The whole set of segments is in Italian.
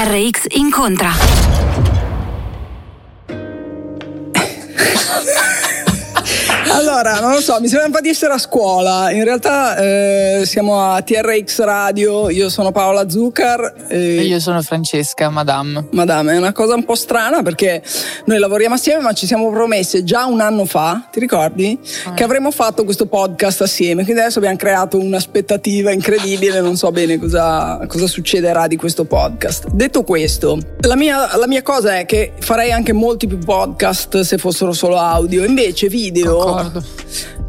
TRX incontra. Allora, non lo so, mi sembra un po' di essere a scuola. In realtà eh, siamo a TRX Radio, io sono Paola Zuccar. E io sono Francesca, Madame. Madame, è una cosa un po' strana perché noi lavoriamo assieme, ma ci siamo promesse già un anno fa, ti ricordi? Ah. Che avremmo fatto questo podcast assieme. Quindi adesso abbiamo creato un'aspettativa incredibile, non so bene cosa, cosa succederà di questo podcast. Detto questo, la mia, la mia cosa è che farei anche molti più podcast se fossero solo audio, invece video. Concordo.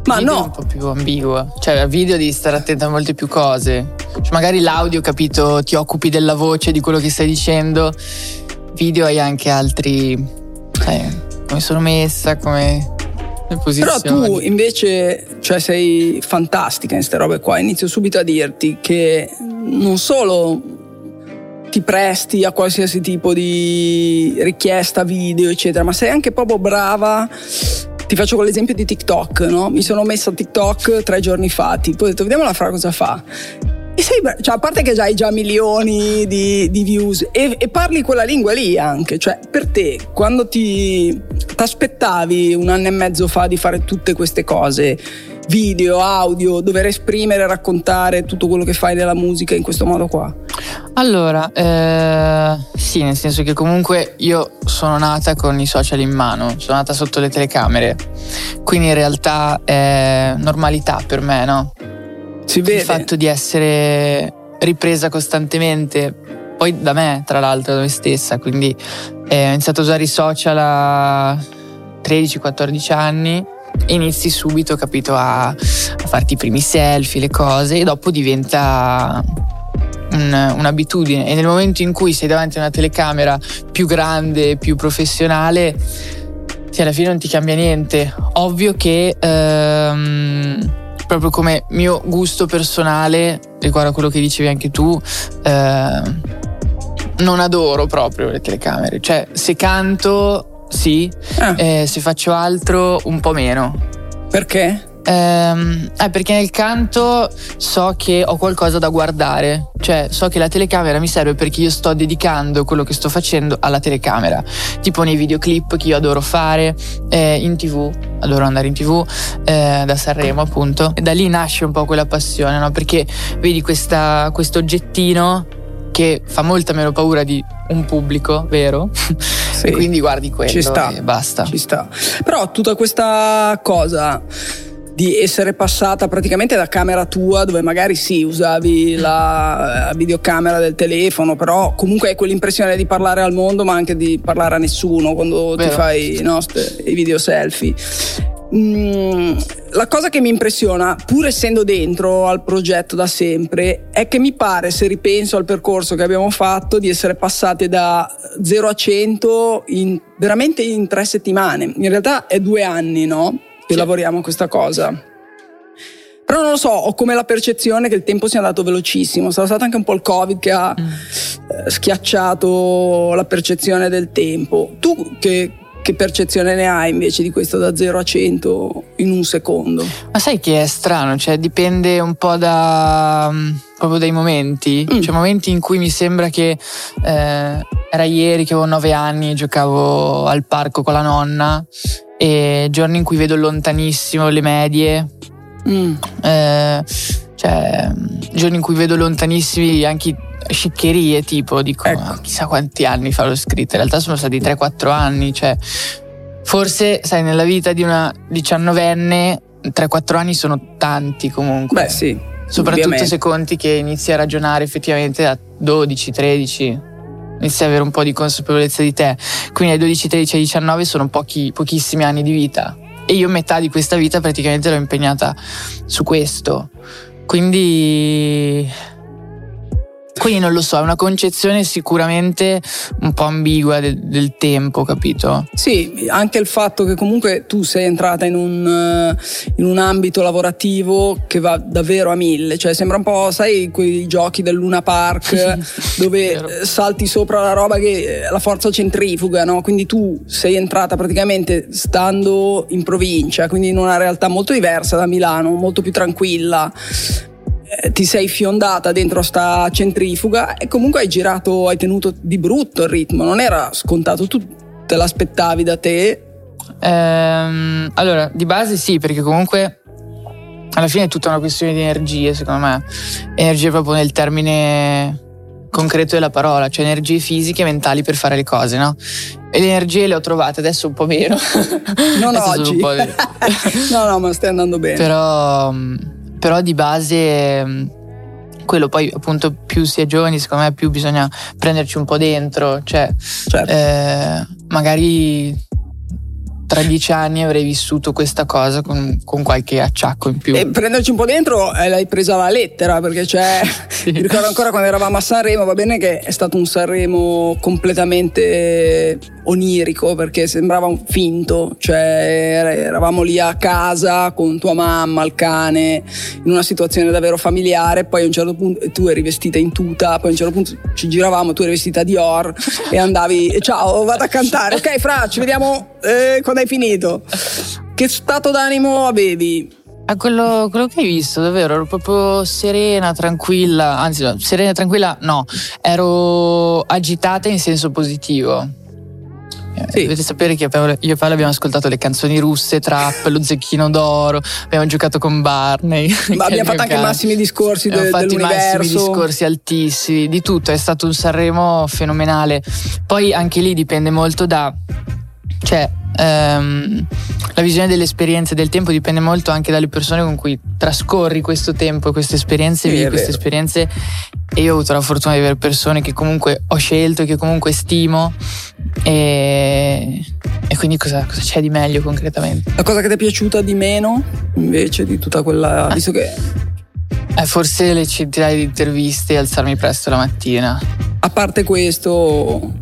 Ma Video è no. un po' più ambigua. Cioè, al video devi stare attento a molte più cose. Cioè, magari l'audio, capito, ti occupi della voce, di quello che stai dicendo. Video hai anche altri. Sai, come sono messa, come. Però tu invece cioè, sei fantastica in queste robe qua. Inizio subito a dirti che non solo ti presti a qualsiasi tipo di richiesta video, eccetera, ma sei anche proprio brava. Ti faccio con l'esempio di TikTok, no? Mi sono messa a TikTok tre giorni fa, tipo ho detto vediamola fra cosa fa. E sei cioè, a parte che già hai già milioni di, di views e, e parli quella lingua lì anche, cioè per te quando ti aspettavi un anno e mezzo fa di fare tutte queste cose, video, audio, dover esprimere, raccontare tutto quello che fai nella musica in questo modo qua? Allora, eh, sì, nel senso che comunque io sono nata con i social in mano, sono nata sotto le telecamere, quindi in realtà è normalità per me, no? Si vede. Il fatto di essere ripresa costantemente, poi da me, tra l'altro, da me stessa, quindi eh, ho iniziato a usare i social a 13-14 anni inizi subito, capito, a, a farti i primi selfie, le cose, e dopo diventa un- un'abitudine. E nel momento in cui sei davanti a una telecamera più grande, più professionale, sì, alla fine non ti cambia niente. Ovvio che ehm, proprio come mio gusto personale, riguardo a quello che dicevi anche tu, ehm, non adoro proprio le telecamere. Cioè, se canto, sì, Ah, eh, se faccio altro, un po' meno. perché? Ehm, eh, perché nel canto so che ho qualcosa da guardare, cioè so che la telecamera mi serve perché io sto dedicando quello che sto facendo alla telecamera, tipo nei videoclip che io adoro fare, eh, in tv, adoro andare in tv, eh, da Sanremo appunto, e da lì nasce un po' quella passione, no? perché vedi questo oggettino che fa molta meno paura di un pubblico, vero? Sì. e quindi guardi quello Ci sta. e basta. Ci sta. Però tutta questa cosa di essere passata praticamente da camera tua, dove magari sì, usavi la videocamera del telefono, però comunque hai quell'impressione di parlare al mondo, ma anche di parlare a nessuno quando ti Vero. fai no, i video selfie. Mm, la cosa che mi impressiona, pur essendo dentro al progetto da sempre, è che mi pare, se ripenso al percorso che abbiamo fatto, di essere passate da 0 a 100 in, veramente in tre settimane. In realtà è due anni, no? Che Sì. lavoriamo a questa cosa. Però non lo so, ho come la percezione che il tempo sia andato velocissimo. Sarà stato anche un po' il Covid che ha mm. Eh, schiacciato la percezione del tempo. Tu che, che percezione ne hai invece di questo da 0 a 100 in un secondo? Ma sai che è strano, cioè dipende un po' da mm, proprio dai momenti. Mm. Cioè momenti in cui mi sembra che eh, era ieri che avevo 9 anni e giocavo al parco con la nonna e giorni in cui vedo lontanissimo le medie. Mm. Eh, cioè, giorni in cui vedo lontanissimi anche sciccherie, tipo, dico, ecco. chissà quanti anni fa l'ho scritto. In realtà sono stati 3-4 anni, cioè, forse, sai, nella vita di una diciannovenne, 3-4 anni sono tanti comunque. Beh, sì. Soprattutto ovviamente. se conti che inizi a ragionare effettivamente a 12, 13, inizi ad avere un po' di consapevolezza di te. Quindi ai 12, 13 ai 19 sono pochi, pochissimi anni di vita. E io metà di questa vita praticamente l'ho impegnata su questo. Quindi quindi non lo so, è una concezione sicuramente un po' ambigua del, del, tempo, capito? Sì, anche il fatto che comunque tu sei entrata in un, eh, in un ambito lavorativo che va davvero a mille, cioè sembra un po', sai, quei giochi del Luna Park dove eh, salti sopra la roba che la forza centrifuga, no? Quindi tu sei entrata praticamente stando in provincia, quindi in una realtà molto diversa da Milano, molto più tranquilla eh, ti sei fiondata dentro sta centrifuga e comunque hai girato, hai tenuto di brutto il ritmo, non era scontato, tu te l'aspettavi da te? Ehm, allora, di base sì, perché comunque alla fine è tutta una questione di energie, secondo me. Energie proprio nel termine concreto della parola, cioè energie fisiche e mentali per fare le cose, no? E le energie le ho trovate, adesso un po' meno. Non oggi. no, no, ma stai andando bene. Però però di base mm, quello poi appunto più si è giovani secondo me più bisogna prenderci un po' dentro cioè certo. eh, magari tra dieci anni avrei vissuto questa cosa con, con, qualche acciacco in più. E prenderci un po' dentro eh, l'hai presa la lettera, perché c'è. sì. Mi ricordo ancora quando eravamo a Sanremo, va bene che è stato un Sanremo completamente onirico, perché sembrava un finto, cioè eravamo lì a casa con tua mamma, il cane, in una situazione davvero familiare, poi a un certo punto tu eri vestita in tuta, poi a un certo punto ci giravamo, tu eri vestita di Or e andavi, ciao, vado a cantare, ok Fra, ci vediamo eh, quando hai finito. Che stato d'animo avevi? A quello, quello, che hai visto, davvero, ero proprio serena, tranquilla, anzi, no, serena tranquilla, no, ero agitata in senso positivo. Sì. Dovete sapere che io e Paolo abbiamo ascoltato le canzoni russe, trap, lo zecchino d'oro, abbiamo giocato con Barney. Ma abbiamo fatto anche i massimi discorsi de- abbiamo fatto dell'universo. i massimi discorsi altissimi, di tutto, è stato un Sanremo fenomenale. Poi anche lì dipende molto da cioè, ehm, la visione delle esperienze del tempo dipende molto anche dalle persone con cui trascorri questo tempo e queste esperienze, sì, vivi queste esperienze. E io ho avuto la fortuna di avere persone che comunque ho scelto, che comunque stimo. E, e quindi cosa, cosa, c'è di meglio concretamente? La cosa che ti è piaciuta di meno invece di tutta quella. Ah. visto che. Eh, forse le centinaia di interviste e alzarmi presto la mattina. A parte questo,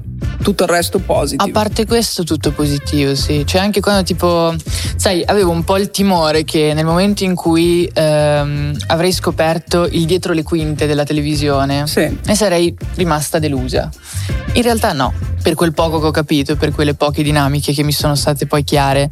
tutto il resto positivo. A parte questo, tutto positivo, sì. Cioè, anche quando tipo, sai, avevo un po' il timore che nel momento in cui ehm, avrei scoperto il dietro le quinte della televisione, sì. ne sarei rimasta delusa. In realtà no, per quel poco che ho capito, per quelle poche dinamiche che mi sono state poi chiare,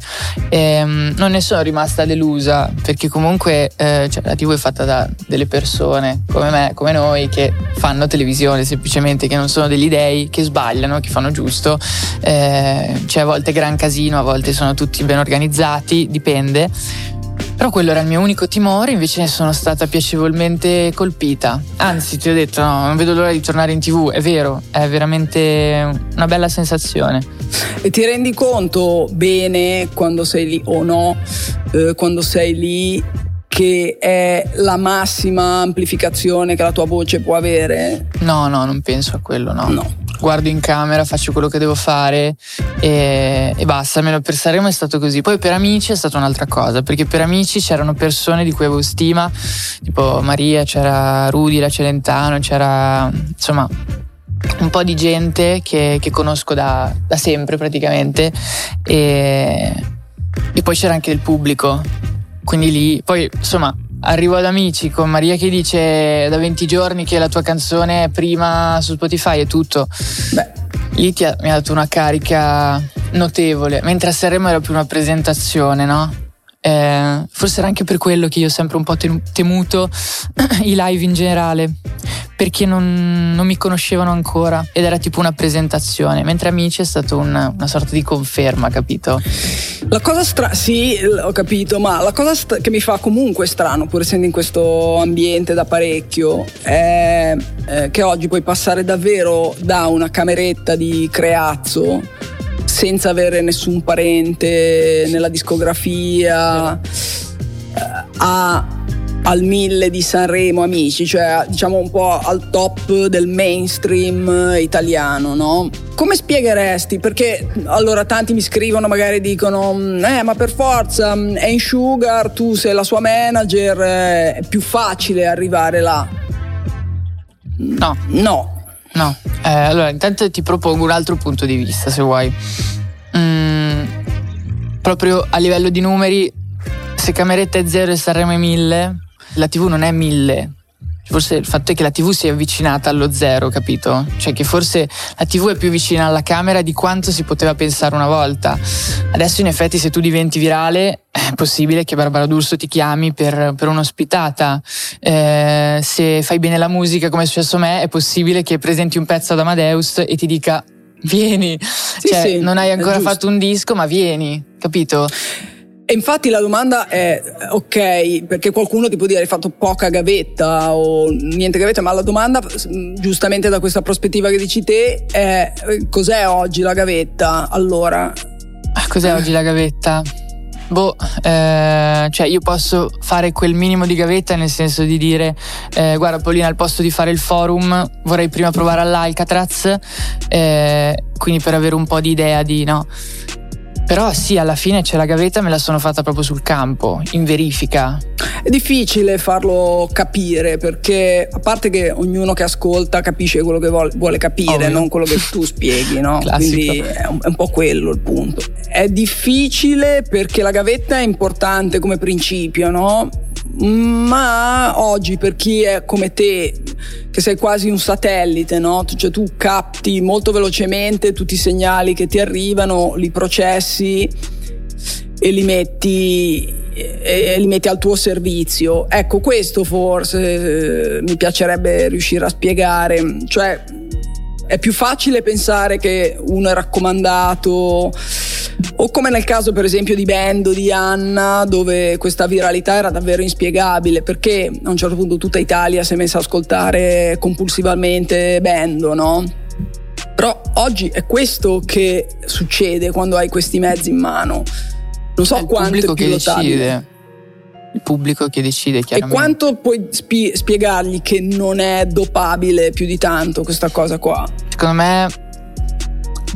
ehm, non ne sono rimasta delusa, perché comunque eh, cioè, la TV è fatta da delle persone come me, come noi, che fanno televisione semplicemente, che non sono degli dei, che sbagliano, che fanno giusto. Eh, c'è a volte gran casino, a volte sono tutti ben organizzati, dipende però quello era il mio unico timore, invece ne sono stata piacevolmente colpita. Anzi, ti ho detto, no, non vedo l'ora di tornare in tv, è vero, è veramente una bella sensazione. E ti rendi conto bene quando sei lì o no, eh, quando sei lì che è la massima amplificazione che la tua voce può avere? No, no, non penso a quello, no. No guardo in camera, faccio quello che devo fare e, e, basta. Almeno per Sanremo è stato così. Poi per amici è stata un'altra cosa, perché per amici c'erano persone di cui avevo stima, tipo Maria, c'era Rudy, la Celentano, c'era insomma un po' di gente che, che conosco da, da, sempre praticamente e, e poi c'era anche il pubblico. Quindi lì, poi insomma arrivo ad amici con Maria che dice da 20 giorni che la tua canzone è prima su Spotify e tutto. Beh, lì ti ha, mi ha dato una carica notevole, mentre a Sanremo era più una presentazione, no? Eh, forse era anche per quello che io ho sempre un po' temuto i live in generale, perché non, non, mi conoscevano ancora ed era tipo una presentazione, mentre Amici è stato una, una sorta di conferma, capito? La cosa strana, sì, ho capito, ma la cosa st- che mi fa comunque strano, pur essendo in questo ambiente da parecchio, è eh, che oggi puoi passare davvero da una cameretta di creazzo senza avere nessun parente nella discografia eh, a, al mille di Sanremo amici, cioè diciamo un po' al top del mainstream italiano, no? Come spiegheresti? Perché allora tanti mi scrivono, magari dicono, eh ma per forza è in Sugar, tu sei la sua manager, eh, è più facile arrivare là. No. No, No, eh, allora intanto ti propongo un altro punto di vista se vuoi. Mm, proprio a livello di numeri, se Cameretta è 0 e Sanremo è 1000, la TV non è 1000, Forse il fatto è che la TV si è avvicinata allo zero, capito? Cioè che forse la TV è più vicina alla camera di quanto si poteva pensare una volta. Adesso in effetti se tu diventi virale è possibile che Barbara D'Urso ti chiami per, per un'ospitata. Eh, se fai bene la musica come è successo a me è possibile che presenti un pezzo ad Amadeus e ti dica vieni. Sì, cioè, sì, non hai ancora fatto un disco ma vieni, capito? E infatti la domanda è ok, perché qualcuno ti può dire hai fatto poca gavetta o niente gavetta, ma la domanda giustamente da questa prospettiva che dici te è cos'è oggi la gavetta? Allora, ah, cos'è oggi la gavetta? Boh, eh, cioè io posso fare quel minimo di gavetta nel senso di dire eh, guarda Paolina al posto di fare il forum vorrei prima provare all'Alcatraz eh, quindi per avere un po' di idea di no però sì, alla fine c'è la gavetta, me la sono fatta proprio sul campo, in verifica. È difficile farlo capire perché a parte che ognuno che ascolta capisce quello che vuole, capire, Ovvio. non quello che tu spieghi, no? Quindi è un, è un po' quello il punto. È difficile perché la gavetta è importante come principio, no? Ma oggi per chi è come te, che sei quasi un satellite, no? cioè tu capti molto velocemente tutti i segnali che ti arrivano, li processi e li metti, e li metti al tuo servizio. Ecco, questo forse eh, mi piacerebbe riuscire a spiegare, cioè è più facile pensare che uno è raccomandato o come nel caso per esempio di Bendo di Anna dove questa viralità era davvero inspiegabile perché a un certo punto tutta Italia si è messa a ascoltare compulsivamente Bendo, no? Però oggi è questo che succede quando hai questi mezzi in mano. Non so è il quanto pubblico è che decide. Il pubblico che decide chiaramente. E quanto puoi spie- spiegargli che non è dopabile più di tanto questa cosa qua? Secondo me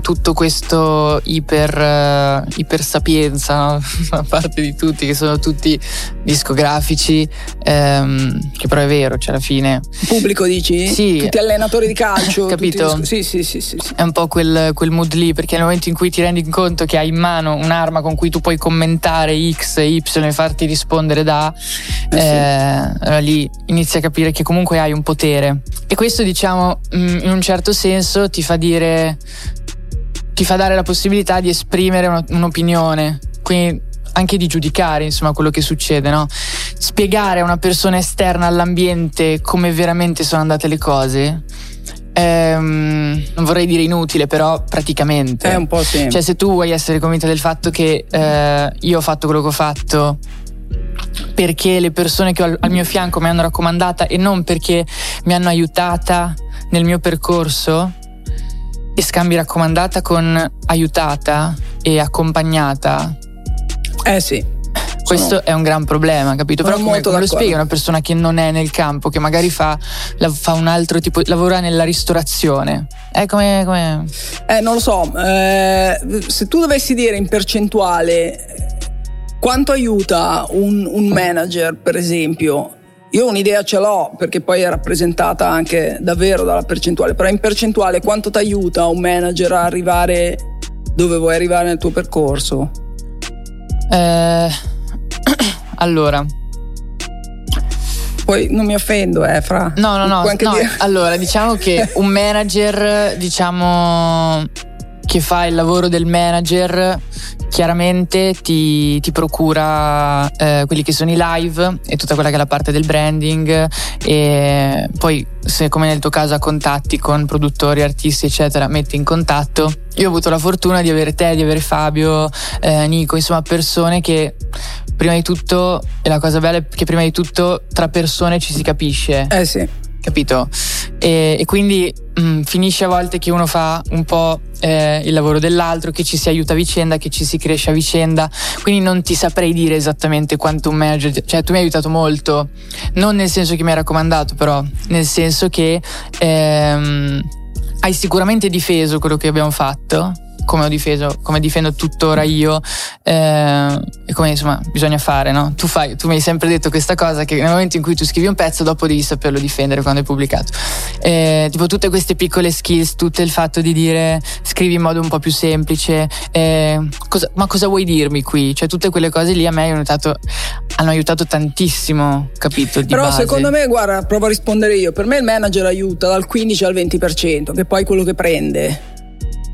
tutto questo iper, uh, iper sapienza no? da parte di tutti, che sono tutti discografici, ehm, che però è vero, cioè alla fine. Pubblico dici? Sì. Tutti allenatori di calcio. Capito? Disco- sì, sì, sì, sì, sì. È un po' quel, quel, mood lì, perché nel momento in cui ti rendi conto che hai in mano un'arma con cui tu puoi commentare X e Y e farti rispondere da, eh, eh, allora lì inizi a capire che comunque hai un potere. E questo, diciamo, mm, in un certo senso ti fa dire ti fa dare la possibilità di esprimere un'opinione, quindi anche di giudicare insomma quello che succede, no? Spiegare a una persona esterna all'ambiente come veramente sono andate le cose. Ehm, non vorrei dire inutile, però praticamente. È un po' sì. Cioè, se tu vuoi essere convinta del fatto che eh, io ho fatto quello che ho fatto perché le persone che ho al, al mio fianco mi hanno raccomandata e non perché mi hanno aiutata nel mio percorso, e scambi raccomandata con aiutata e accompagnata. Eh sì. Questo sono, è un gran problema, capito? Però come, come lo spieghi una persona che non è nel campo, che magari fa, fa un altro tipo, lavora nella ristorazione? Eh, come, come... eh non lo so. Eh, se tu dovessi dire in percentuale quanto aiuta un, un manager, per esempio, io un'idea ce l'ho perché poi è rappresentata anche davvero dalla percentuale, però in percentuale quanto ti aiuta un manager a arrivare dove vuoi arrivare nel tuo percorso? Eh, allora, poi non mi offendo, eh, fra. No, no, no. no allora, diciamo che un manager, diciamo che fa il lavoro del manager chiaramente ti, ti procura eh, quelli che sono i live e tutta quella che è la parte del branding e poi se come nel tuo caso ha contatti con produttori, artisti eccetera metti in contatto io ho avuto la fortuna di avere te, di avere Fabio, eh, Nico, insomma persone che prima di tutto, e la cosa bella è che prima di tutto tra persone ci si capisce. Eh sì capito? E, e quindi mh, mm, finisce a volte che uno fa un po' eh, il lavoro dell'altro, che ci si aiuta a vicenda, che ci si cresce a vicenda, quindi non ti saprei dire esattamente quanto un manager, cioè tu mi hai aiutato molto, non nel senso che mi hai raccomandato, però nel senso che ehm, hai sicuramente difeso quello che abbiamo fatto come ho difeso, come difendo tuttora io eh, e come insomma bisogna fare, no? Tu, fai, tu mi hai sempre detto questa cosa che nel momento in cui tu scrivi un pezzo dopo devi saperlo difendere quando è pubblicato. Eh, tipo tutte queste piccole skills, tutto il fatto di dire scrivi in modo un po' più semplice, eh, cosa, ma cosa vuoi dirmi qui? Cioè tutte quelle cose lì a me hanno aiutato, hanno aiutato tantissimo, capito? Però base. secondo me, guarda, provo a rispondere io, per me il manager aiuta dal 15 al 20%, che poi è quello che prende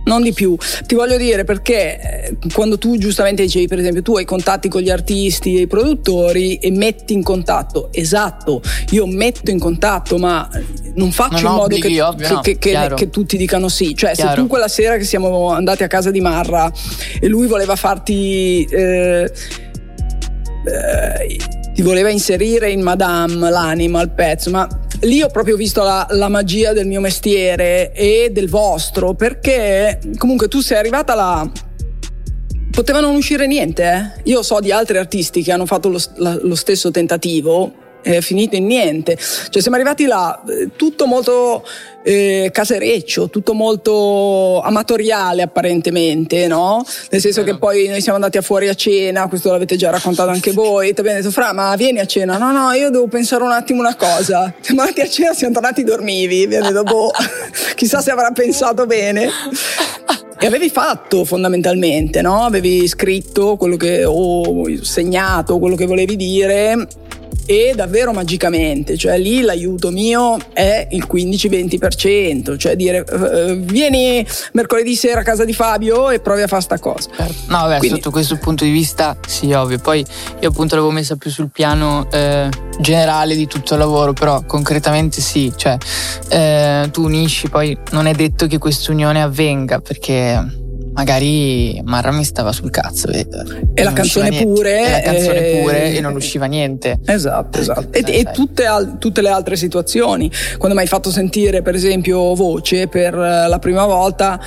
non di più. Ti voglio dire perché eh, quando tu giustamente dicevi, per esempio, tu hai contatti con gli artisti e i produttori e metti in contatto, esatto, io metto in contatto, ma non faccio non in modo che, ovvio, che, che, che, tutti dicano sì. Cioè, chiaro. se tu quella sera che siamo andati a casa di Marra e lui voleva farti. Eh, eh, ti voleva inserire in Madame l'anima, il pezzo, ma lì ho proprio visto la, la, magia del mio mestiere e del vostro, perché comunque tu sei arrivata là. Poteva non uscire niente, eh? Io so di altri artisti che hanno fatto lo, lo stesso tentativo è finito in niente. Cioè siamo arrivati là, eh, tutto molto eh, casereccio, tutto molto amatoriale apparentemente, no? Nel senso che poi noi siamo andati a fuori a cena, questo l'avete già raccontato anche voi, ti abbiamo detto Fra, ma vieni a cena? No, no, io devo pensare un attimo una cosa. Siamo andati a cena, siamo tornati dormivi, abbiamo detto, boh, chissà se avrà pensato bene. E avevi fatto fondamentalmente, no? Avevi scritto quello che ho segnato, quello che volevi dire e davvero magicamente, cioè lì l'aiuto mio è il 15-20%, cioè dire uh, vieni mercoledì sera a casa di Fabio e provi a fare sta cosa. Certo. No, vabbè, Quindi, sotto questo punto di vista sì, ovvio. Poi io appunto l'avevo messa più sul piano eh, generale di tutto il lavoro, però concretamente sì, cioè eh, tu unisci, poi non è detto che questa unione avvenga perché magari Marra mi stava sul cazzo e, e la canzone pure e la canzone e... pure e non usciva niente. Esatto esatto. e, e tutte, al, tutte, le altre situazioni. Quando mi hai fatto sentire per esempio voce per la prima volta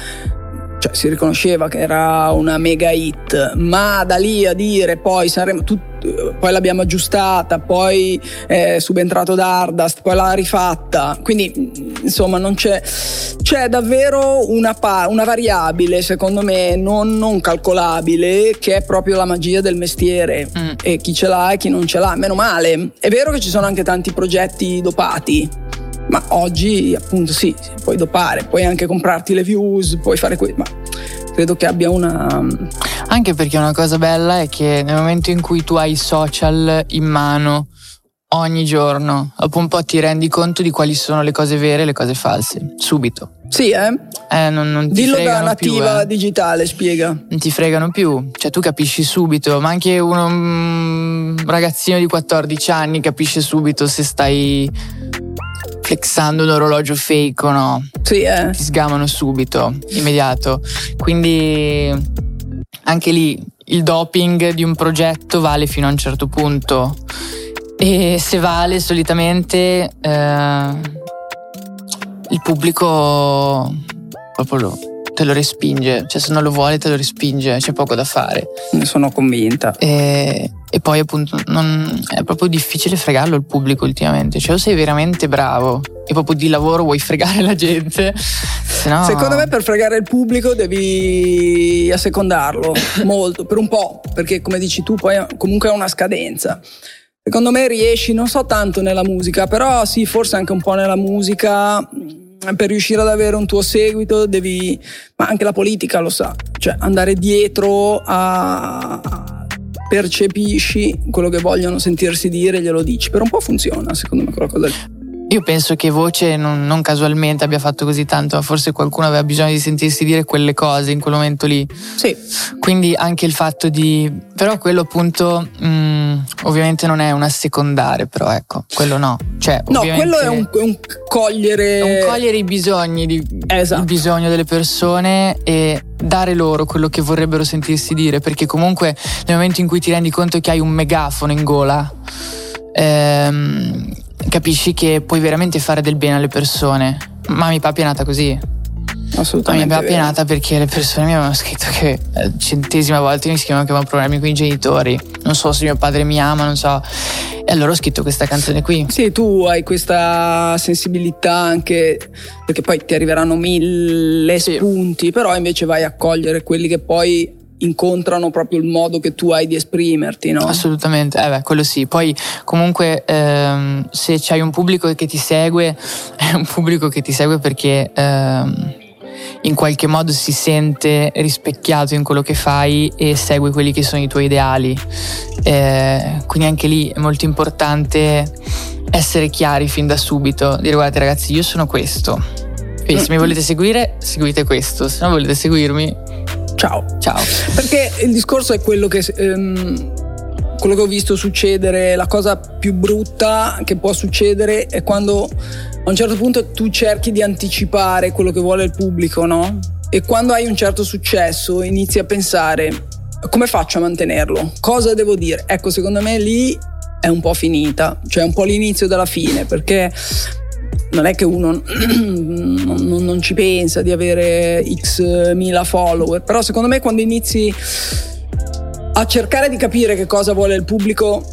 cioè si riconosceva che era una mega hit, ma da lì a dire poi saremo tutti poi l'abbiamo aggiustata, poi è subentrato Dardust, poi l'ha rifatta. Quindi, insomma, non c'è, c'è davvero una, pa- una variabile, secondo me, non, non, calcolabile, che è proprio la magia del mestiere. Mm. E chi ce l'ha e chi non ce l'ha. Meno male. È vero che ci sono anche tanti progetti dopati ma oggi appunto sì, puoi dopare, puoi anche comprarti le views, puoi fare questo, ma credo che abbia una... Anche perché una cosa bella è che nel momento in cui tu hai i social in mano ogni giorno, dopo un po' ti rendi conto di quali sono le cose vere e le cose false, subito. Sì, eh? eh non, non Dillo da nativa più, eh. digitale, spiega. Non ti fregano più, cioè tu capisci subito, ma anche uno, un ragazzino di 14 anni capisce subito se stai flexando un orologio fake o no. Sì, eh. Ti sgamano subito, immediato. Quindi anche lì il doping di un progetto vale fino a un certo punto. E se vale solitamente eh, il pubblico proprio lo, te lo respinge, cioè se non lo vuole te lo respinge, c'è poco da fare. Ne sono convinta. E, e poi appunto non, è proprio difficile fregarlo il pubblico ultimamente, cioè o sei veramente bravo e proprio di lavoro vuoi fregare la gente, sennò... Secondo me per fregare il pubblico devi assecondarlo molto, per un po', perché come dici tu poi comunque ha una scadenza. Secondo me riesci, non so tanto nella musica, però sì, forse anche un po' nella musica per riuscire ad avere un tuo seguito devi, ma anche la politica lo sa, cioè andare dietro a, percepisci quello che vogliono sentirsi dire, glielo dici. Per un po' funziona, secondo me, quella cosa lì. Io penso che voce non, non, casualmente abbia fatto così tanto, ma forse qualcuno aveva bisogno di sentirsi dire quelle cose in quel momento lì. Sì. Quindi anche il fatto di. Però quello appunto mh, mm, ovviamente non è un assecondare, però ecco, quello no. Cioè, no, quello è un, un, cogliere. È un cogliere i bisogni, di, esatto. il bisogno delle persone e dare loro quello che vorrebbero sentirsi dire, perché comunque nel momento in cui ti rendi conto che hai un megafono in gola. Ehm, capisci che puoi veramente fare del bene alle persone. Mami Papi è nata così. Assolutamente. Mami Papi è nata perché le persone mi avevano scritto che eh, centesima volta mi scrivono che avevano problemi con i genitori. Non so se mio padre mi ama, non so. E allora ho scritto questa canzone qui. Sì, tu hai questa sensibilità anche perché poi ti arriveranno mille sì. spunti, però invece vai a cogliere quelli che poi incontrano proprio il modo che tu hai di esprimerti, no? Assolutamente, eh beh, quello sì. Poi comunque ehm, se c'hai un pubblico che ti segue, è un pubblico che ti segue perché ehm, in qualche modo si sente rispecchiato in quello che fai e segue quelli che sono i tuoi ideali. Eh, quindi anche lì è molto importante essere chiari fin da subito, dire guardate ragazzi io sono questo. Quindi se mi volete seguire, seguite questo, se non volete seguirmi, ciao. Ciao. Perché il discorso è quello che... Ehm, quello che ho visto succedere, la cosa più brutta che può succedere è quando a un certo punto tu cerchi di anticipare quello che vuole il pubblico, no? E quando hai un certo successo inizi a pensare come faccio a mantenerlo? Cosa devo dire? Ecco, secondo me lì è un po' finita, cioè un po' l'inizio della fine, perché non è che uno non, non, ci pensa di avere x mila follower, però secondo me quando inizi a cercare di capire che cosa vuole il pubblico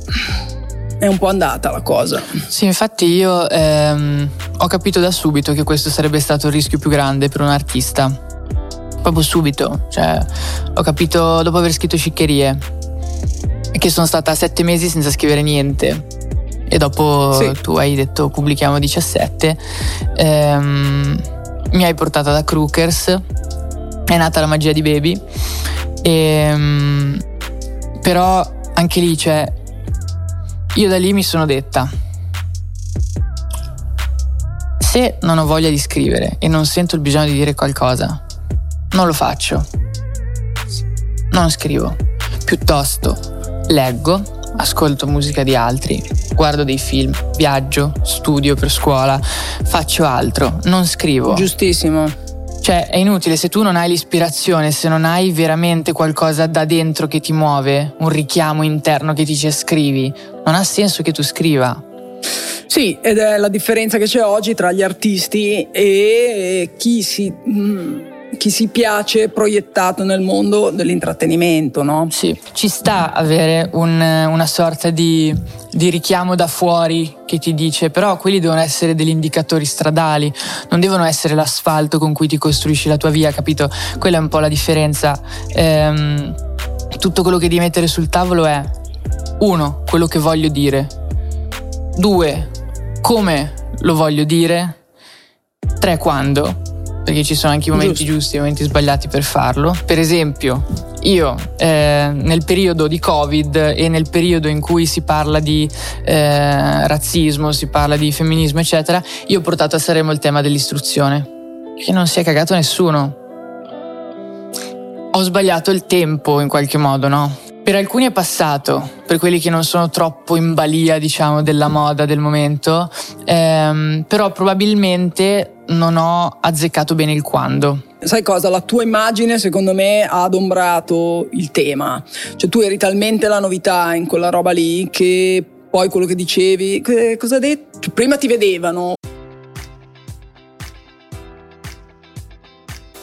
è un po' andata la cosa. Sì, infatti io ehm, ho capito da subito che questo sarebbe stato il rischio più grande per un artista. Proprio subito, cioè ho capito dopo aver scritto Sciccherie che sono stata sette mesi senza scrivere niente e dopo sì. tu hai detto pubblichiamo 17. Ehm, mi hai portata da Crookers, è nata la magia di Baby. Ehm, però anche lì cioè, io da lì mi sono detta, se non ho voglia di scrivere e non sento il bisogno di dire qualcosa, non lo faccio. Non scrivo. Piuttosto leggo, ascolto musica di altri, guardo dei film, viaggio, studio per scuola, faccio altro, non scrivo. Giustissimo. Cioè, è inutile se tu non hai l'ispirazione, se non hai veramente qualcosa da dentro che ti muove, un richiamo interno che ti dice scrivi, non ha senso che tu scriva. Sì, ed è la differenza che c'è oggi tra gli artisti e chi si. Mm, chi si piace proiettato nel mondo dell'intrattenimento, no? Sì, ci sta avere un, una sorta di, di, richiamo da fuori che ti dice, però quelli devono essere degli indicatori stradali, non devono essere l'asfalto con cui ti costruisci la tua via, capito? Quella è un po' la differenza. Ehm, tutto quello che devi mettere sul tavolo è, uno, quello che voglio dire, due, come lo voglio dire, tre, quando perché ci sono anche i momenti Giusto. giusti e i momenti sbagliati per farlo. Per esempio, io eh, nel periodo di Covid e nel periodo in cui si parla di eh, razzismo, si parla di femminismo, eccetera, io ho portato a Sanremo il tema dell'istruzione, che non si è cagato nessuno. Ho sbagliato il tempo in qualche modo, no? Per alcuni è passato, per quelli che non sono troppo in balia, diciamo, della moda del momento, ehm, però probabilmente non ho azzeccato bene il quando. Sai cosa? La tua immagine, secondo me, ha adombrato il tema. Cioè, tu eri talmente la novità in quella roba lì che poi quello che dicevi, cosa hai detto? Cioè, prima ti vedevano,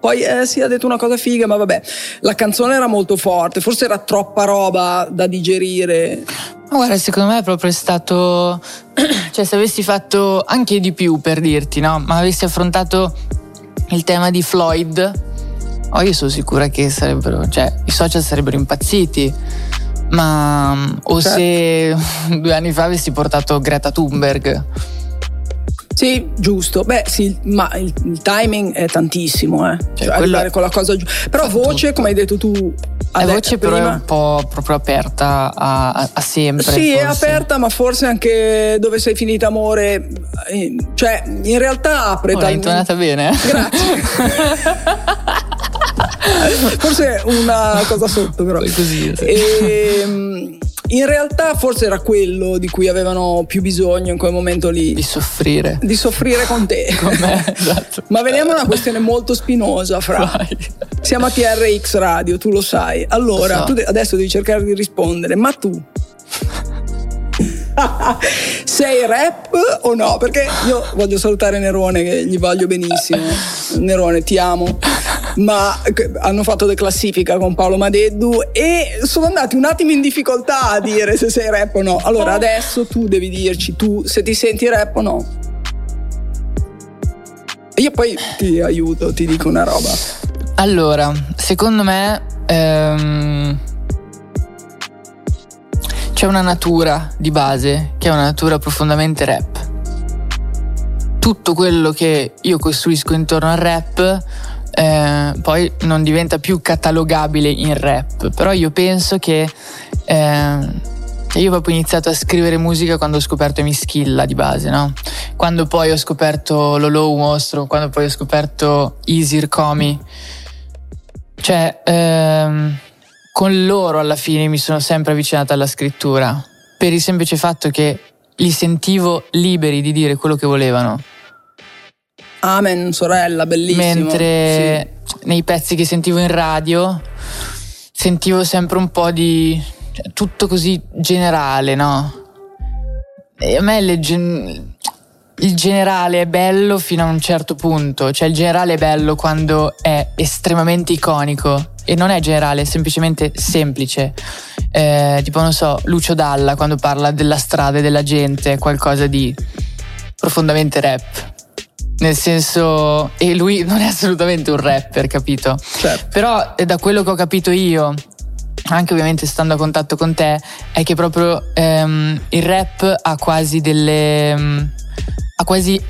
Poi eh, sì, ha detto una cosa figa, ma vabbè, la canzone era molto forte, forse era troppa roba da digerire. Ma guarda, secondo me è proprio stato. cioè, se avessi fatto anche di più per dirti, no? Ma avessi affrontato il tema di Floyd, oh, io sono sicura che sarebbero. cioè, i social sarebbero impazziti. Ma. o Certo. se due anni fa avessi portato Greta Thunberg. Sì, giusto. Beh, sì, ma il, il timing è tantissimo, eh. Cioè, quello- arrivare con la cosa giù. Però voce, come hai detto tu, La voce però è prima- un po' proprio aperta a, a- a sempre. Sì, è forse. aperta, ma forse anche dove sei finita amore. eh, Cioè, in realtà apre Oh, l'hai intonata bene. eh? Grazie. forse una cosa sotto, però. Poi così, sì. Ehm, in realtà forse era quello di cui avevano più bisogno in quel momento lì. Di soffrire. Di soffrire con te. Con me, esatto. Ma veniamo a una questione molto spinosa, Fra. Vai. Siamo a TRX Radio, tu lo sai. Allora, Lo so. tu de- adesso devi cercare di rispondere, ma tu sei rap o no? Perché io voglio salutare Nerone che gli voglio benissimo. Nerone, ti amo. Ma hanno fatto le classifica con Paolo Madeddu e sono andati un attimo in difficoltà a dire se sei rap o no. Allora adesso tu devi dirci tu se ti senti rap o no. E io poi ti aiuto, ti dico una roba. Allora, secondo me ehm, c'è una natura di base che è una natura profondamente rap. Tutto quello che io costruisco intorno al rap eh, poi non diventa più catalogabile in rap, però io penso che che io ho proprio iniziato a scrivere musica quando ho scoperto Mischilla di base, no? Quando poi ho scoperto Lolo Mostro, quando poi ho scoperto Easy Comi. Cioè, ehm, con loro alla fine mi sono sempre avvicinata alla scrittura, per il semplice fatto che li sentivo liberi di dire quello che volevano. Amen, sorella, bellissimo. Mentre nei pezzi che sentivo in radio sentivo sempre un po' di cioè, tutto così generale, no? E a me gen- il generale è bello fino a un certo punto, cioè il generale è bello quando è estremamente iconico e non è generale, è semplicemente semplice. Eh, tipo, non so, Lucio Dalla quando parla della strada e della gente è qualcosa di profondamente rap. Nel senso, e lui non è assolutamente un rapper, capito? Certo. Però eh, da quello che ho capito io, anche ovviamente stando a contatto con te, è che proprio ehm, il rap ha quasi delle. mm, ha quasi.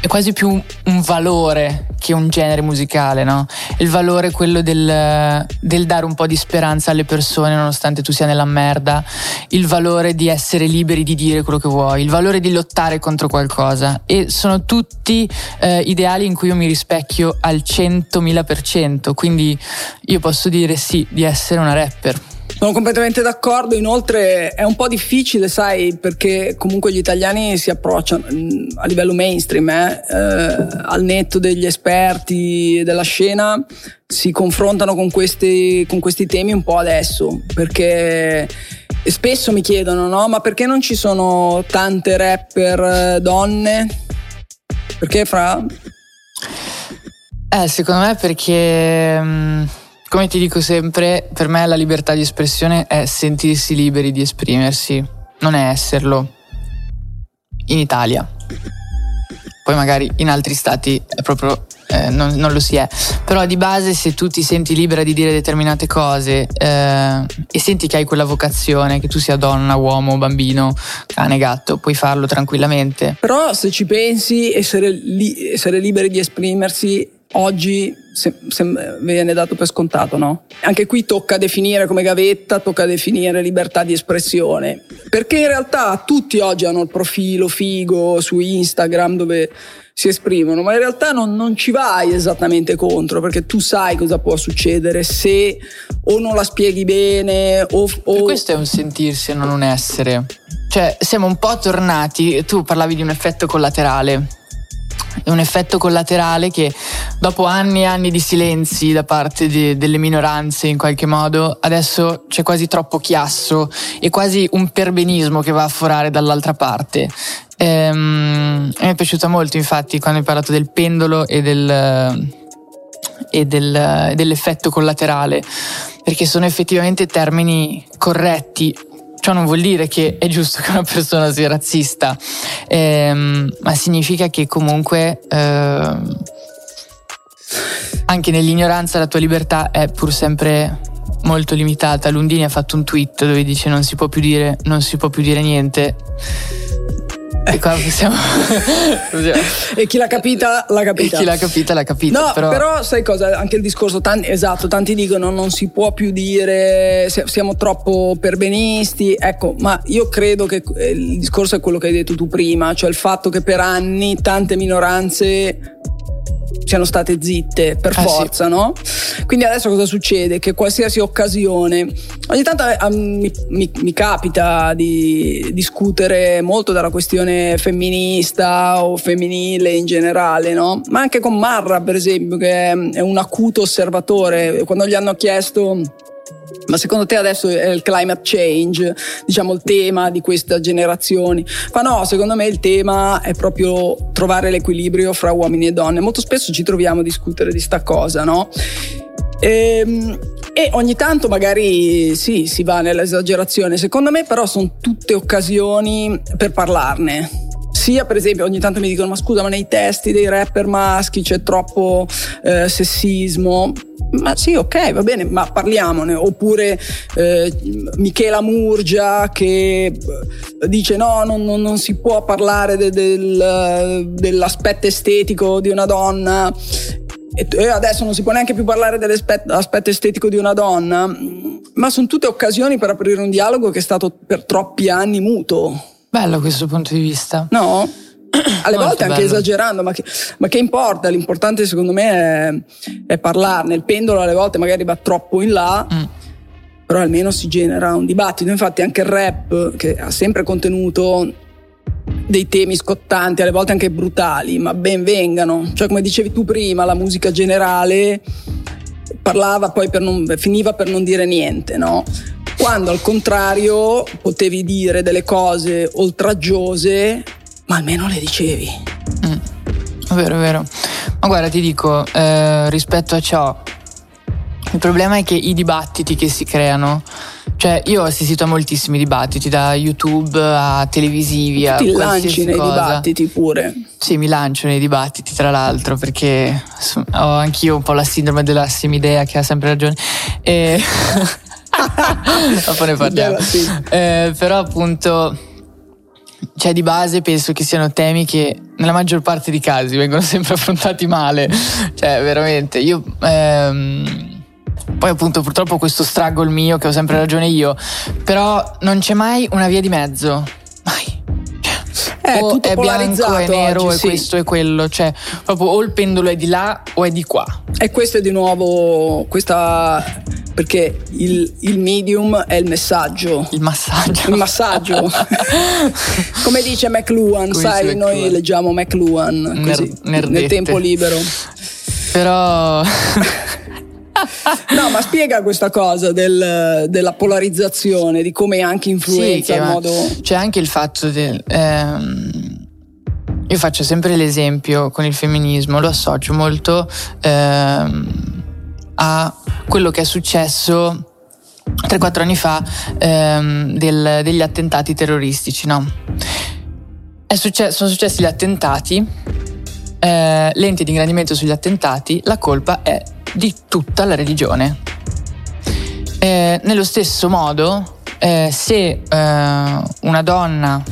È quasi più un valore che un genere musicale, no? Il valore è quello del, del dare un po' di speranza alle persone nonostante tu sia nella merda, il valore di essere liberi di dire quello che vuoi, il valore di lottare contro qualcosa e sono tutti eh, ideali in cui io mi rispecchio al 100.000%, quindi io posso dire sì di essere una rapper. Sono completamente d'accordo, inoltre è un po' difficile, sai, perché comunque gli italiani si approcciano mm, a livello mainstream, eh, eh, al netto degli esperti della scena, si confrontano con questi, con questi temi un po' adesso, perché spesso mi chiedono, no, ma perché non ci sono tante rapper eh, donne? Perché fra... Eh, secondo me perché... Come ti dico sempre, per me la libertà di espressione è sentirsi liberi di esprimersi, non è esserlo. In Italia. Poi magari in altri stati proprio eh, non, non, lo si è. Però di base se tu ti senti libera di dire determinate cose eh, e senti che hai quella vocazione, che tu sia donna, uomo, bambino, cane, gatto, puoi farlo tranquillamente. Però se ci pensi, essere, li- essere liberi di esprimersi oggi se, se viene dato per scontato, no? Anche qui tocca definire come gavetta, tocca definire libertà di espressione, perché in realtà tutti oggi hanno il profilo figo su Instagram dove si esprimono, ma in realtà non, non ci vai esattamente contro, perché tu sai cosa può succedere se o non la spieghi bene o... o... Questo è un sentirsi e non un essere. Cioè, siamo un po' tornati, tu parlavi di un effetto collaterale è un effetto collaterale che dopo anni e anni di silenzi da parte di, delle minoranze in qualche modo, adesso c'è quasi troppo chiasso e quasi un perbenismo che va a forare dall'altra parte. Ehm, mi è piaciuta molto infatti quando hai parlato del pendolo e, del, e del, dell'effetto collaterale, perché sono effettivamente termini corretti Ciò non vuol dire che è giusto che una persona sia razzista, ehm, ma significa che comunque ehm, anche nell'ignoranza la tua libertà è pur sempre molto limitata. Lundini ha fatto un tweet dove dice non si può più dire, non si può più dire niente. E qua possiamo. e chi l'ha capita, l'ha capita. E chi l'ha capita, l'ha capita. No, però, però sai cosa? Anche il discorso, tanti, esatto, tanti dicono non si può più dire, siamo troppo perbenisti. Ecco, ma io credo che il discorso è quello che hai detto tu prima, cioè il fatto che per anni tante minoranze siano state zitte per ah, forza, sì. no? Quindi adesso cosa succede? Che qualsiasi occasione, ogni tanto eh, mi, mi, mi, capita di discutere molto della questione femminista o femminile in generale, no? Ma anche con Marra, per esempio, che è un acuto osservatore, quando gli hanno chiesto ma secondo te adesso è il climate change, diciamo il tema di questa generazione? Ma no, secondo me il tema è proprio trovare l'equilibrio fra uomini e donne. Molto spesso ci troviamo a discutere di sta cosa, no? E, ehm, e ogni tanto magari sì, si va nell'esagerazione. Secondo me però sono tutte occasioni per parlarne sia per esempio ogni tanto mi dicono ma scusa ma nei testi dei rapper maschi c'è troppo eh, sessismo ma sì, ok, va bene, ma parliamone. Oppure eh, Michela Murgia che eh, dice no, non, non, non si può parlare de, del, dell'aspetto estetico di una donna e adesso non si può neanche più parlare dell'aspetto estetico di una donna, ma sono tutte occasioni per aprire un dialogo che è stato per troppi anni muto. Bello questo punto di vista. No? alle Molto volte anche bello. esagerando, ma che, ma che, importa? L'importante secondo me è, è, parlarne. Il pendolo alle volte magari va troppo in là, mm. però almeno si genera un dibattito. Infatti anche il rap, che ha sempre contenuto dei temi scottanti, alle volte anche brutali, ma ben vengano. Cioè come dicevi tu prima, la musica generale parlava poi per non, finiva per non dire niente, no? Quando al contrario potevi dire delle cose oltraggiose ma almeno le dicevi. Mm. È vero, è vero. Ma guarda, ti dico, eh, rispetto a ciò, il problema è che i dibattiti che si creano, cioè io ho assistito a moltissimi dibattiti, da YouTube a televisivi a ti lanci nei cosa. dibattiti pure. Sì, mi lancio nei dibattiti, tra l'altro, perché ho anch'io un po' la sindrome della semidea che ha sempre ragione. E... Dopo ne parliamo. Eh, però appunto cioè di base penso che siano temi che nella maggior parte dei casi vengono sempre affrontati male. Cioè, veramente, io... Ehm, poi appunto purtroppo questo struggle mio che ho sempre ragione io, però non c'è mai una via di mezzo. Mai. È o è bianco, è nero, oggi, è sì. questo e quello. Cioè, proprio o il pendolo è di là o è di qua. E questo è di nuovo questa perché il, il medium è il messaggio. Il massaggio. Il massaggio. Come dice McLuhan, Come sai, dice noi McLuhan. leggiamo McLuhan così, Ner- nel tempo libero. Però No, ma spiega questa cosa del- della polarizzazione, di come anche influenza che il modo... C'è anche il fatto del. ehm, io faccio sempre l'esempio con il femminismo, lo associo molto ehm, a quello che è successo 3-4 anni fa ehm, del- degli attentati terroristici, no? È succe- sono successi gli attentati, eh, lenti di ingrandimento sugli attentati, la colpa è di tutta la religione. Eh, nello stesso modo, eh, se eh, una donna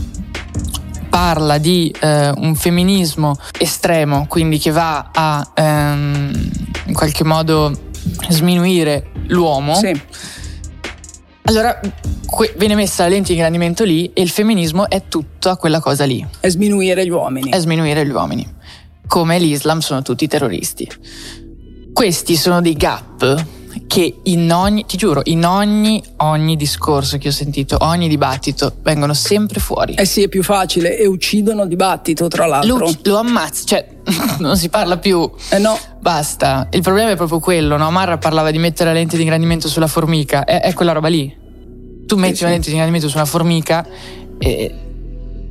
parla di eh, un femminismo estremo, quindi che va a ehm, in qualche modo sminuire l'uomo, Sì. allora que- viene messa la lente di ingrandimento lì e il femminismo è tutta quella cosa lì, È sminuire gli uomini. è sminuire gli uomini. Come l'Islam sono tutti terroristi. Questi sono dei gap che in ogni, ti giuro, in ogni, ogni discorso che ho sentito, ogni dibattito, vengono sempre fuori. Eh sì, è più facile e uccidono il dibattito, tra l'altro. Lo, lo ammazza, cioè non si parla più. Eh no, Basta. Il problema è proprio quello, no? Marra parlava di mettere la lente di ingrandimento sulla formica, è, è quella roba lì. Tu metti sì. una lente di ingrandimento su una formica e-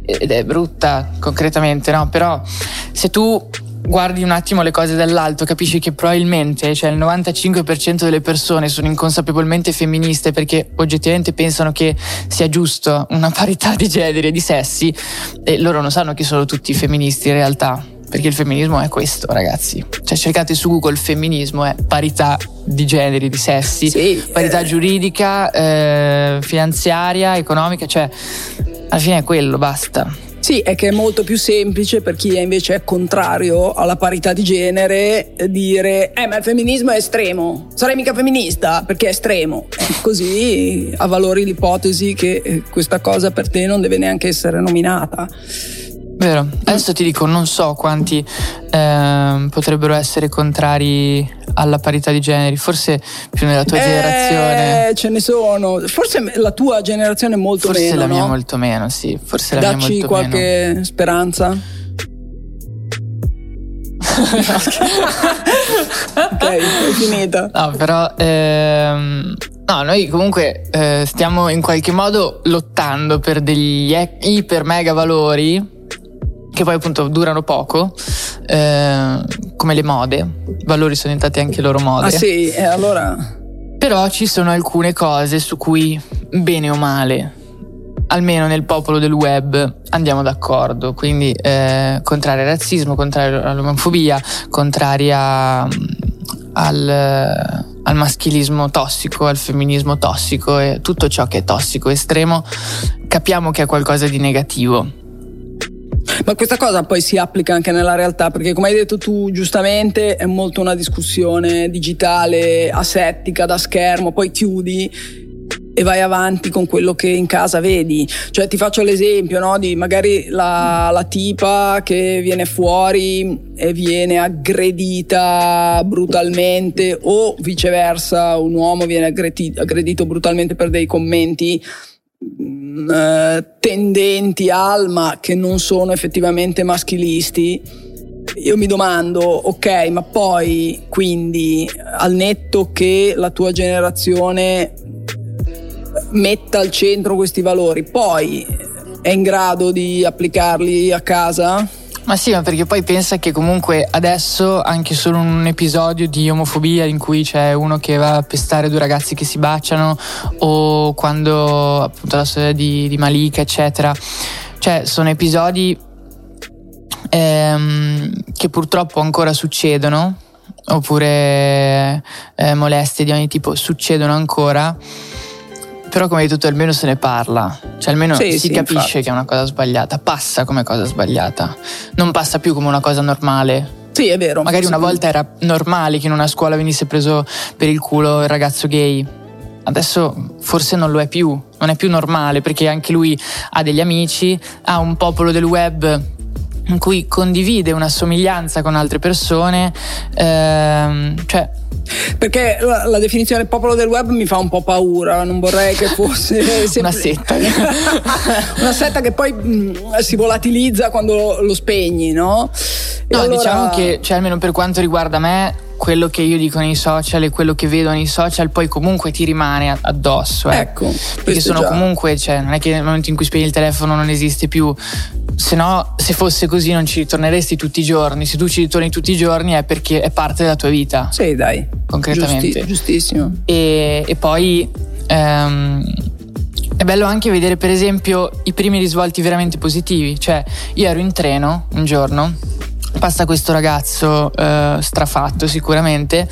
ed è brutta concretamente, no? Però se tu guardi un attimo le cose dall'alto, capisci che probabilmente cioè il 95% delle persone sono inconsapevolmente femministe perché oggettivamente pensano che sia giusto una parità di generi e di sessi e loro non sanno che sono tutti femministi in realtà. Perché il femminismo è questo, ragazzi. Cioè, cercate su Google femminismo, è parità di generi, di sessi, Sì, parità eh. giuridica, eh, finanziaria, economica, cioè, alla fine è quello, basta. Sì, è che è molto più semplice per chi invece è contrario alla parità di genere eh, dire eh ma il femminismo è estremo, sarei mica femminista perché è estremo. Così avvalori l'ipotesi che eh, questa cosa per te non deve neanche essere nominata. Vero. Adesso ti dico, non so quanti ehm, potrebbero essere contrari alla parità di generi, forse più nella tua generazione. Eh, ce ne sono. Forse la tua generazione è molto Forse meno. la mia no? molto meno, sì, forse la mia Dacci molto qualche meno. speranza. ok, è finita. No, però ehm, no, noi comunque eh, stiamo in qualche modo lottando per degli iper mega valori che poi appunto durano poco, eh, come le mode. I valori sono diventati anche loro mode. Ah sì, e allora... Però ci sono alcune cose su cui, bene o male, almeno nel popolo del web andiamo d'accordo. Quindi eh, contrari al razzismo, contrari all'omofobia, contrari a- al, al maschilismo tossico, al femminismo tossico e tutto ciò che è tossico, estremo, capiamo che è qualcosa di negativo. Ma questa cosa poi si applica anche nella realtà, perché come hai detto tu giustamente è molto una discussione digitale, asettica, da schermo, poi chiudi e vai avanti con quello che in casa vedi. Cioè ti faccio l'esempio no, di magari la, la tipa che viene fuori e viene aggredita brutalmente o viceversa un uomo viene aggredi- aggredito brutalmente per dei commenti eh, tendenti al ma che non sono effettivamente maschilisti. Io mi domando, ok, ma poi quindi al netto che la tua generazione metta al centro questi valori, poi è in grado di applicarli a casa? Ma sì, ma perché poi pensa che comunque adesso anche solo un episodio di omofobia in cui c'è uno che va a pestare due ragazzi che si baciano o quando appunto la storia di, di Malika eccetera, cioè sono episodi ehm, che purtroppo ancora succedono oppure eh, molestie di ogni tipo succedono ancora. Però come hai detto almeno se ne parla, cioè almeno Sì, si sì, capisce infatti. che è una cosa sbagliata, passa come cosa sbagliata, non passa più come una cosa normale. Sì, è vero. Magari una volta era normale che in una scuola venisse preso per il culo il ragazzo gay. Adesso forse non lo è più, non è più normale perché anche lui ha degli amici, ha un popolo del web in cui condivide una somiglianza con altre persone, ehm, cioè perché la, la, definizione popolo del web mi fa un po' paura, non vorrei che fosse una setta. una setta che poi mh, si volatilizza quando lo, lo spegni, no? E no, allora... diciamo che, cioè, almeno per quanto riguarda me, quello che io dico nei social e quello che vedo nei social poi comunque ti rimane addosso. Eh. Ecco. Perché sono già. comunque, cioè, non è che nel momento in cui spegni il telefono non esiste più. Se no, se fosse così non ci ritorneresti tutti i giorni. Se tu ci ritorni tutti i giorni è perché è parte della tua vita. Sì, dai. Concretamente. Giusti, giustissimo. E, e poi... Um, è bello anche vedere per esempio i primi risvolti veramente positivi, cioè io ero in treno un giorno passa questo ragazzo eh, strafatto sicuramente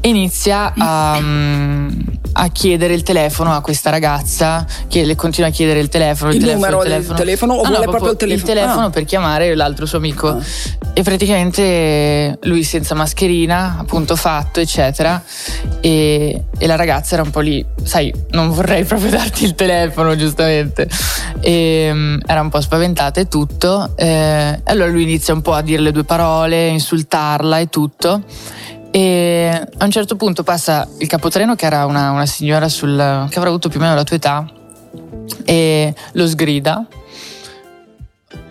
e inizia a, um, a, chiedere il telefono a questa ragazza che le continua a chiedere il telefono il, il numero telefono, del telefono o ah, vuole no, proprio il telefono, il telefono ah. per chiamare l'altro suo amico ah. E praticamente lui senza mascherina appunto fatto eccetera e, e, la ragazza era un po' lì sai non vorrei proprio darti il telefono giustamente e, um, era un po' spaventata e tutto eh, allora lui inizia un po' a dire le due parole, insultarla e tutto. E a un certo punto passa il capotreno, che era una, una signora sul, che avrà avuto più o meno la tua età, e lo sgrida,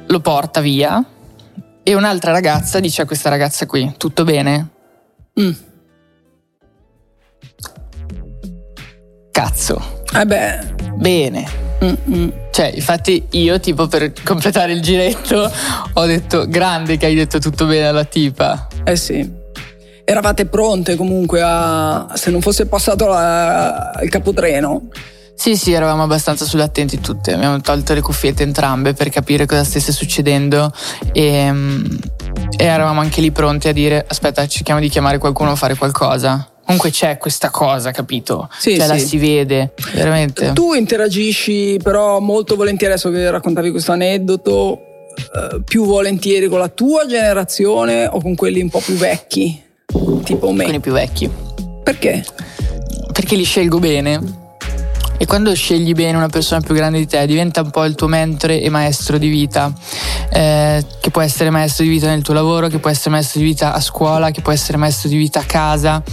lo porta via. E un'altra ragazza dice a questa ragazza qui: Tutto bene? Mm. Cazzo. Eh beh. Bene. Mm-mm. Cioè, infatti io tipo per completare il giretto ho detto grande che hai detto tutto bene alla tipa. Eh sì. Eravate pronte comunque a se non fosse passato la, il capotreno. Sì, sì, eravamo abbastanza sull'attenti tutte. Abbiamo tolto le cuffiette entrambe per capire cosa stesse succedendo e, mm, e eravamo anche lì pronti a dire aspetta, cerchiamo di chiamare qualcuno a fare qualcosa. Comunque c'è questa cosa, capito? Sì, cioè sì. la si vede, veramente. Tu interagisci però molto volentieri, adesso che raccontavi questo aneddoto, eh, più volentieri con la tua generazione o con quelli un po' più vecchi, tipo me? Con i più vecchi. Perché? Perché li scelgo bene e quando scegli bene una persona più grande di te, diventa un po' il tuo mentore e maestro di vita, eh, che può essere maestro di vita nel tuo lavoro, che può essere maestro di vita a scuola, che può essere maestro di vita a casa.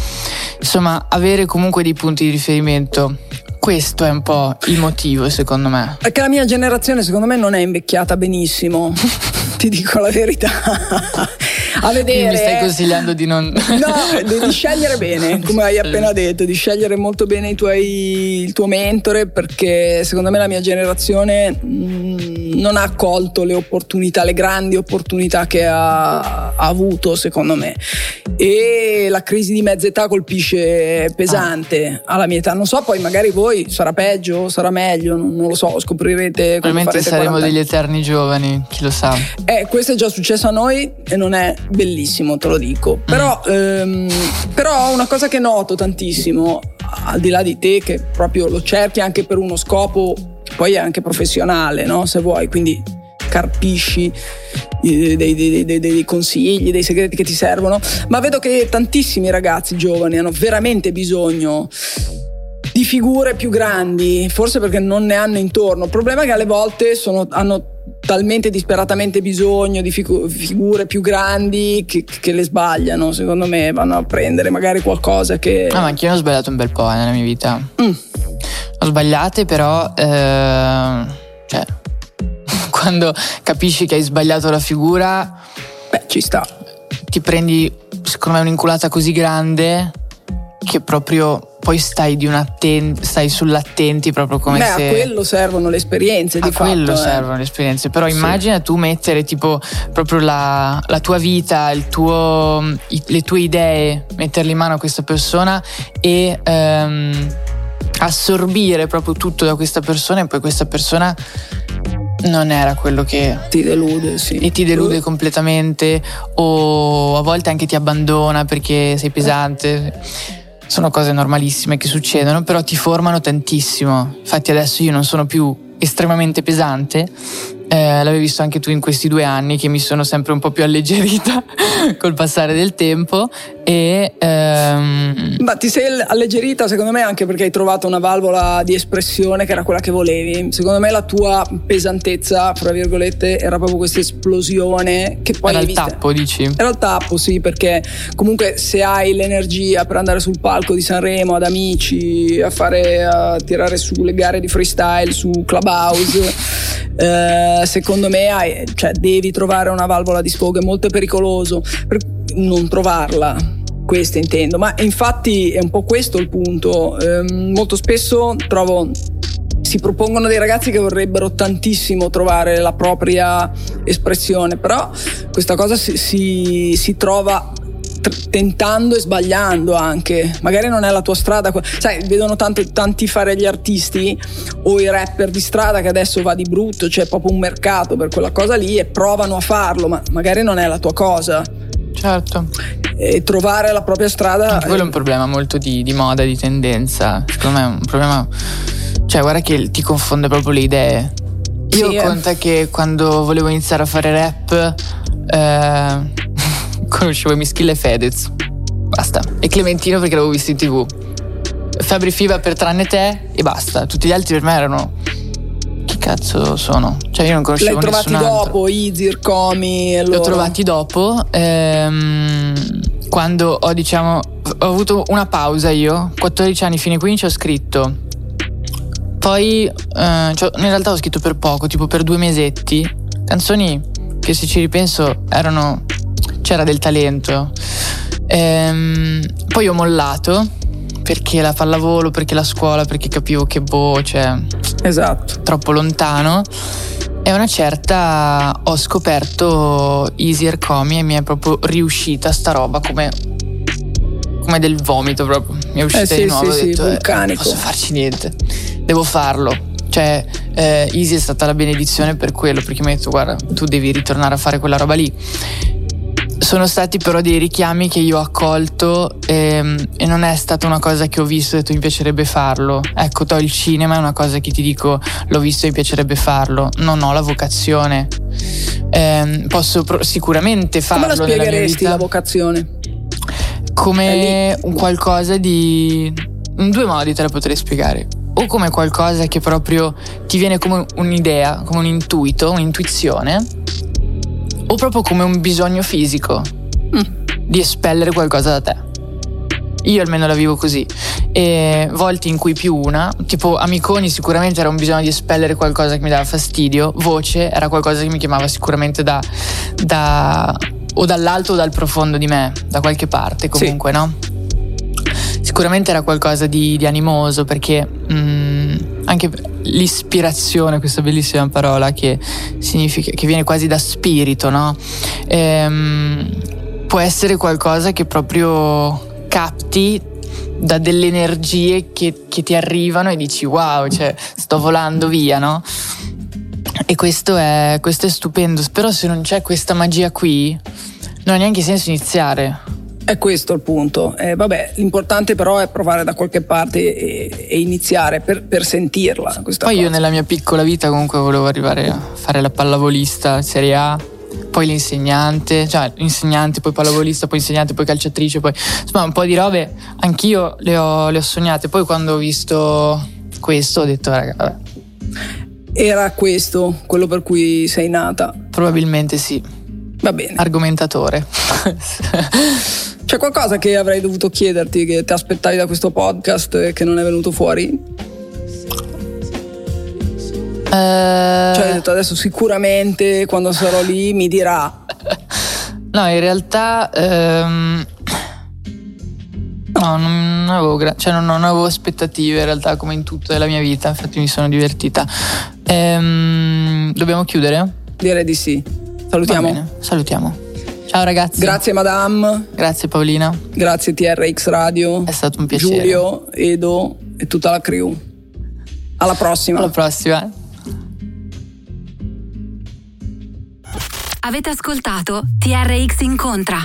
Insomma, avere comunque dei punti di riferimento. Questo è un po' il motivo, secondo me. Perché la mia generazione, secondo me, non è invecchiata benissimo. Ti dico la verità a vedere. Mi stai consigliando di non. No, di scegliere bene, come hai appena detto, di scegliere molto bene tuoi, il tuo mentore, perché secondo me la mia generazione mh, mm, non ha colto le opportunità, le grandi opportunità che ha, ha, avuto, secondo me. E la crisi di mezza età colpisce pesante ah. alla mia età. Non so, poi magari voi sarà peggio, sarà meglio, non, non lo so, scoprirete. Probabilmente saremo degli eterni giovani, chi lo sa. Eh, questo è già successo a noi e non è bellissimo, te lo dico. Però, ehm, però una cosa che noto tantissimo, al di là di te, che proprio lo cerchi anche per uno scopo, poi è anche professionale, no? Se vuoi, quindi carpisci dei, dei, dei, dei, consigli, dei segreti che ti servono, ma vedo che tantissimi ragazzi giovani hanno veramente bisogno di figure più grandi, forse perché non ne hanno intorno. Il problema è che alle volte sono, hanno talmente disperatamente bisogno di figu- figure più grandi che, che, le sbagliano, secondo me vanno a prendere magari qualcosa che... Ah, ma anch'io ho sbagliato un bel po' eh, nella mia vita. Mm. Ho sbagliate però... Eh, cioè, quando capisci che hai sbagliato la figura... Beh, ci sta. Ti prendi, secondo me, un'inculata così grande che proprio poi stai, atten- stai sull'attenti proprio come Beh, se... a quello servono le esperienze di a fatto. A quello eh. servono le esperienze, però sì. immagina tu mettere tipo proprio la, la tua vita, tuo, i, le tue idee, metterle in mano a questa persona e ehm, assorbire proprio tutto da questa persona e poi questa persona non era quello che ti delude, sì. E ti delude uh. completamente o a volte anche ti abbandona perché sei pesante sono cose normalissime che succedono, però ti formano tantissimo. Infatti adesso io non sono più estremamente pesante, eh, l'avevi visto anche tu in questi due anni che mi sono sempre un po' più alleggerita col passare del tempo e ehm... ma ti sei alleggerita secondo me anche perché hai trovato una valvola di espressione che era quella che volevi secondo me la tua pesantezza fra virgolette era proprio questa esplosione che poi era il vista... tappo dici? era il tappo sì perché comunque se hai l'energia per andare sul palco di Sanremo ad amici a fare a tirare su le gare di freestyle su Clubhouse eh, secondo me hai, cioè, devi trovare una valvola di sfogo è molto pericoloso per non trovarla questo intendo, ma infatti è un po' questo il punto. Eh, molto spesso trovo si propongono dei ragazzi che vorrebbero tantissimo trovare la propria espressione, però questa cosa si, si, si trova tentando e sbagliando anche. Magari non è la tua strada. Sai, vedono tanto, tanti fare gli artisti o i rapper di strada che adesso va di brutto, c'è proprio un mercato per quella cosa lì e provano a farlo, ma magari non è la tua cosa. Certo. E trovare la propria strada. Anche quello è un problema molto di, di moda, di tendenza. Secondo me è un problema. Cioè, guarda che ti confonde proprio le idee. Io sì, conta eh. che quando volevo iniziare a fare rap. Eh, conoscevo Mischil e Fedez. Basta. E Clementino perché l'avevo visto in tv. Fabri Fiva per tranne te e basta. Tutti gli altri per me erano. Chi cazzo sono? Cioè io non conoscevo Li hai trovati dopo, Izir, Comi e loro. Li ho trovati dopo. Ehm, quando ho diciamo. Ho avuto una pausa io. 14 anni, fine 15 ho scritto. Poi eh, cioè, in realtà ho scritto per poco, tipo per due mesetti. Canzoni che se ci ripenso erano c'era del talento. Ehm, poi ho mollato perché la pallavolo, perché la scuola, perché capivo che boh, cioè, esatto. troppo lontano. E una certa ho scoperto Easier Comi e mi è proprio riuscita sta roba come, come del vomito proprio. Mi è uscita eh sì, di nuovo. Sì, ho detto, sì, eh, non posso farci niente, devo farlo. Cioè, eh, Easy è stata la benedizione per quello, perché mi ha detto, guarda, tu devi ritornare a fare quella roba lì sono stati però dei richiami che io ho accolto e, ehm, e, non è stata una cosa che ho visto e ho detto mi piacerebbe farlo. Ecco, to il cinema è una cosa che ti dico l'ho visto e mi piacerebbe farlo. Non ho la vocazione. Eh, posso pro- sicuramente farlo. Come la spiegheresti la vocazione? Come qualcosa di... In due modi te la potrei spiegare. O come qualcosa che proprio ti viene come un'idea, come un intuito, un'intuizione o proprio come un bisogno fisico mm. di espellere qualcosa da te. Io almeno la vivo così. E volte in cui più una, tipo amiconi sicuramente era un bisogno di espellere qualcosa che mi dava fastidio, voce era qualcosa che mi chiamava sicuramente da, da o dall'alto o dal profondo di me, da qualche parte comunque, sì. no? Sicuramente era qualcosa di, di animoso perché mm, anche l'ispirazione, questa bellissima parola che significa che viene quasi da spirito, no? Ehm, può essere qualcosa che proprio capti da delle energie che, che, ti arrivano e dici wow, cioè sto volando via, no? E questo è, questo è stupendo, però se non c'è questa magia qui non ha neanche senso iniziare. È questo il punto. Eh, vabbè, l'importante però è provare da qualche parte e, e iniziare per, per sentirla. Poi cosa. io nella mia piccola vita comunque volevo arrivare a fare la pallavolista Serie A, poi l'insegnante, cioè l'insegnante, poi pallavolista, poi insegnante, poi calciatrice, poi insomma un po' di robe anch'io le ho, le ho sognate. Poi quando ho visto questo ho detto raga, vabbè. Era questo quello per cui sei nata? Probabilmente sì. Va bene. Argomentatore. C'è qualcosa che avrei dovuto chiederti che ti aspettavi da questo podcast e che non è venuto fuori? Uh... Cioè, hai detto adesso sicuramente quando sarò lì mi dirà. No, in realtà. Um... No, non avevo, gra- cioè non, non, avevo aspettative in realtà come in tutta la mia vita, infatti mi sono divertita. Ehm, dobbiamo chiudere? Direi di sì. Salutiamo. Salutiamo. Ciao ragazzi. Grazie Madame. Grazie Paolina. Grazie TRX Radio. È stato un piacere. Giulio, Edo e tutta la crew. Alla prossima. Alla prossima. Avete ascoltato TRX Incontra.